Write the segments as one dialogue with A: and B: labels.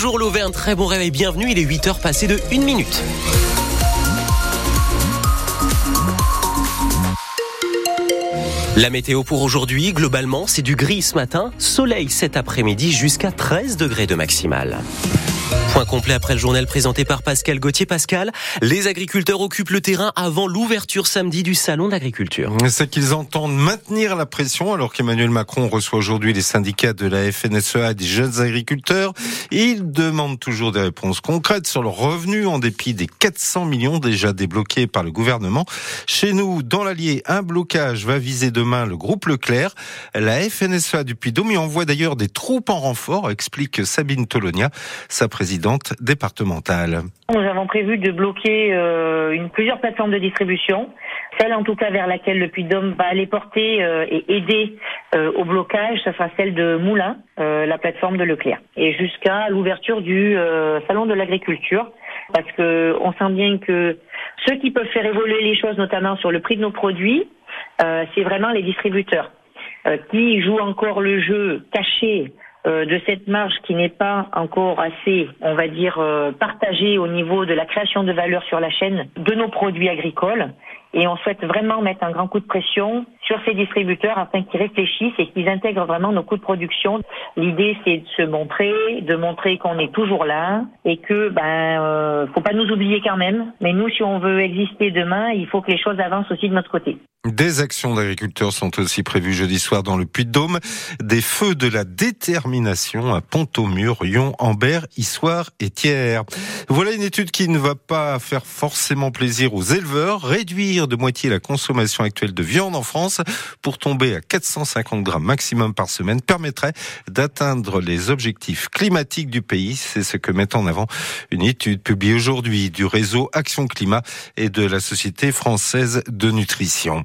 A: Bonjour l'Auvergne, très bon réveil, bienvenue, il est 8h passé de 1 minute. La météo pour aujourd'hui, globalement, c'est du gris ce matin, soleil cet après-midi jusqu'à 13 degrés de maximal. Point complet après le journal présenté par Pascal Gauthier. Pascal, les agriculteurs occupent le terrain avant l'ouverture samedi du salon d'agriculture.
B: C'est qu'ils entendent maintenir la pression alors qu'Emmanuel Macron reçoit aujourd'hui les syndicats de la FNSEA des jeunes agriculteurs. Ils demandent toujours des réponses concrètes sur leurs revenus en dépit des 400 millions déjà débloqués par le gouvernement. Chez nous, dans l'Allier, un blocage va viser demain le groupe Leclerc. La FNSEA du Puy-Dôme y envoie d'ailleurs des troupes en renfort, explique Sabine Tolonia, présidente départementale.
C: Nous avons prévu de bloquer euh, une, plusieurs plateformes de distribution. Celle en tout cas vers laquelle le Puy-de-Dôme va aller porter euh, et aider euh, au blocage, ce sera celle de Moulin, la plateforme de Leclerc. Et jusqu'à l'ouverture du salon de l'agriculture, parce que on sent bien que ceux qui peuvent faire évoluer les choses, notamment sur le prix de nos produits, c'est vraiment les distributeurs qui jouent encore le jeu caché euh, de cette marge qui n'est pas encore assez, on va dire, euh, partagée au niveau de la création de valeur sur la chaîne de nos produits agricoles. Et on souhaite vraiment mettre un grand coup de pression sur ces distributeurs afin qu'ils réfléchissent et qu'ils intègrent vraiment nos coûts de production. L'idée, c'est de se montrer, de montrer qu'on est toujours là et que, ben, euh, faut pas nous oublier quand même. Mais nous, si on veut exister demain, il faut que les choses avancent aussi de notre côté.
B: Des actions d'agriculteurs sont aussi prévues jeudi soir dans le Puy-de-Dôme. Des feux de la détermination à Pont-au-Mur, Lyon, Ambert, Issoire et Thiers. Voilà une étude qui ne va pas faire forcément plaisir aux éleveurs. Réduire de moitié la consommation actuelle de viande en France pour tomber à 450 grammes maximum par semaine permettrait d'atteindre les objectifs climatiques du pays. C'est ce que met en avant une étude publiée aujourd'hui du réseau Action Climat et de la Société française de nutrition.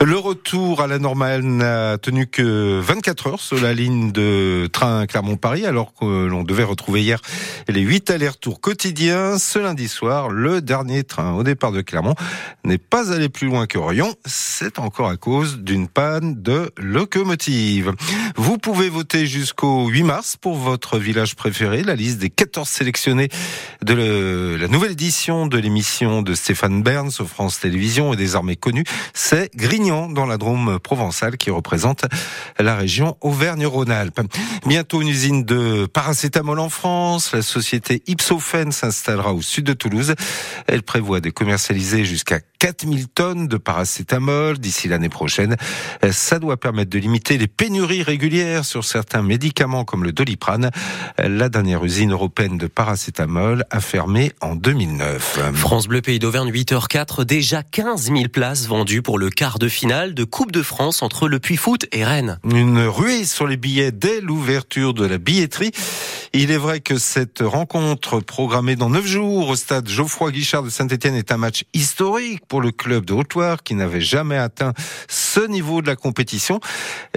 B: Le retour à la normale n'a tenu que 24 heures sur la ligne de train Clermont-Paris, alors que l'on devait retrouver hier les 8 allers-retours quotidiens. Ce lundi soir, le dernier train au départ de Clermont n'est pas allé plus loin que Orion. C'est encore à cause d'une panne de locomotive. Vous pouvez voter jusqu'au 8 mars pour votre village préféré. La liste des 14 sélectionnés de la nouvelle édition de l'émission de Stéphane Bern sur France Télévisions est désormais connue. C'est Dans la Drôme provençale qui représente la région Auvergne-Rhône-Alpes. Bientôt une usine de paracétamol en France. La société Ipsophène s'installera au sud de Toulouse. Elle prévoit de commercialiser jusqu'à 4000 tonnes de paracétamol d'ici l'année prochaine. Ça doit permettre de limiter les pénuries régulières sur certains médicaments comme le doliprane. La dernière usine européenne de paracétamol a fermé en 2009.
A: France Bleu Pays d'Auvergne 8h04, déjà 15 000 places vendues pour le quart de finale de Coupe de France entre le Puy-Foot et Rennes.
B: Une ruée sur les billets dès l'ouverture de la billetterie. Il est vrai que cette rencontre programmée dans neuf jours au stade Geoffroy Guichard de Saint-Etienne est un match historique pour le club de Haute-Loire qui n'avait jamais atteint ce niveau de la compétition.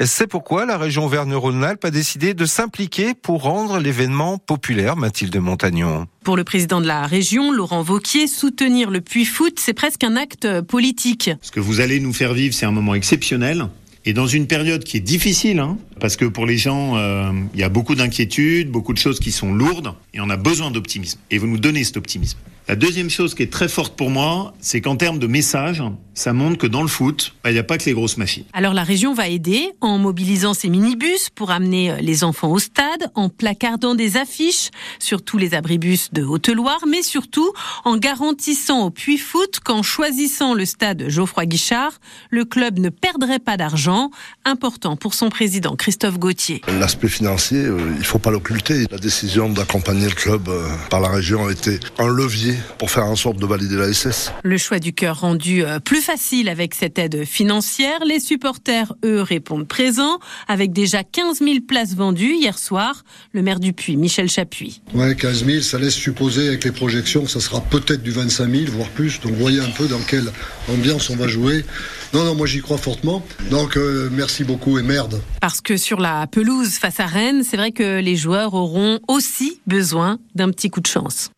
B: C'est pourquoi la région Verne-Rhône-Alpes a décidé de s'impliquer pour rendre l'événement populaire, Mathilde Montagnon.
D: Pour le président de la région, Laurent Vauquier, soutenir le Puy-Foot, c'est presque un acte politique.
E: Ce que vous allez nous faire vivre, c'est un moment exceptionnel. Et dans une période qui est difficile, hein, parce que pour les gens, euh, il y a beaucoup d'inquiétudes, beaucoup de choses qui sont lourdes, et on a besoin d'optimisme. Et vous nous donnez cet optimisme. La deuxième chose qui est très forte pour moi, c'est qu'en termes de message, ça montre que dans le foot, bah, il n'y a pas que les grosses machines.
D: Alors la région va aider en mobilisant ses minibus pour amener euh, les enfants au stade, en placardant des affiches sur tous les abribus de Haute-Loire, mais surtout en garantissant au Puy Foot qu'en choisissant le stade Geoffroy Guichard, le club ne perdrait pas d'argent, important pour son président Christophe Gauthier.
F: L'aspect financier, euh, il ne faut pas l'occulter. La décision d'accompagner le club euh, par la région a été un levier pour faire en sorte de valider la SS.
D: Le choix du cœur rendu euh, plus facile avec cette aide financière. Les supporters, eux, répondent présents avec déjà 15 000 places vendues hier soir. Le maire du Puy, Michel Chapuis.
G: Ouais, 15 000, ça laisse supposer avec les projections que ça sera peut-être du 25 000, voire plus. Donc voyez un peu dans quelle ambiance on va jouer. Non, non, moi j'y crois fortement. Donc euh, merci beaucoup et merde.
D: Parce que sur la pelouse face à Rennes, c'est vrai que les joueurs auront aussi besoin d'un petit coup de chance.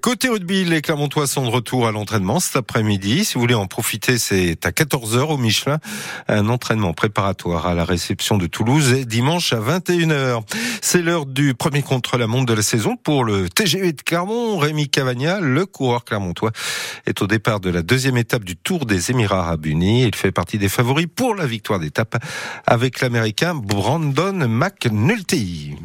B: Côté rugby, les Clermontois sont de retour à l'entraînement cet après-midi. Si vous voulez en profiter, c'est à 14h au Michelin. Un entraînement préparatoire à la réception de Toulouse et dimanche à 21h. C'est l'heure du premier contre-la-montre de la saison pour le TGV de Clermont. Rémi Cavagna, le coureur clermontois, est au départ de la deuxième étape du Tour des Émirats Arabes Unis. Il fait partie des favoris pour la victoire d'étape avec l'Américain Brandon McNulty.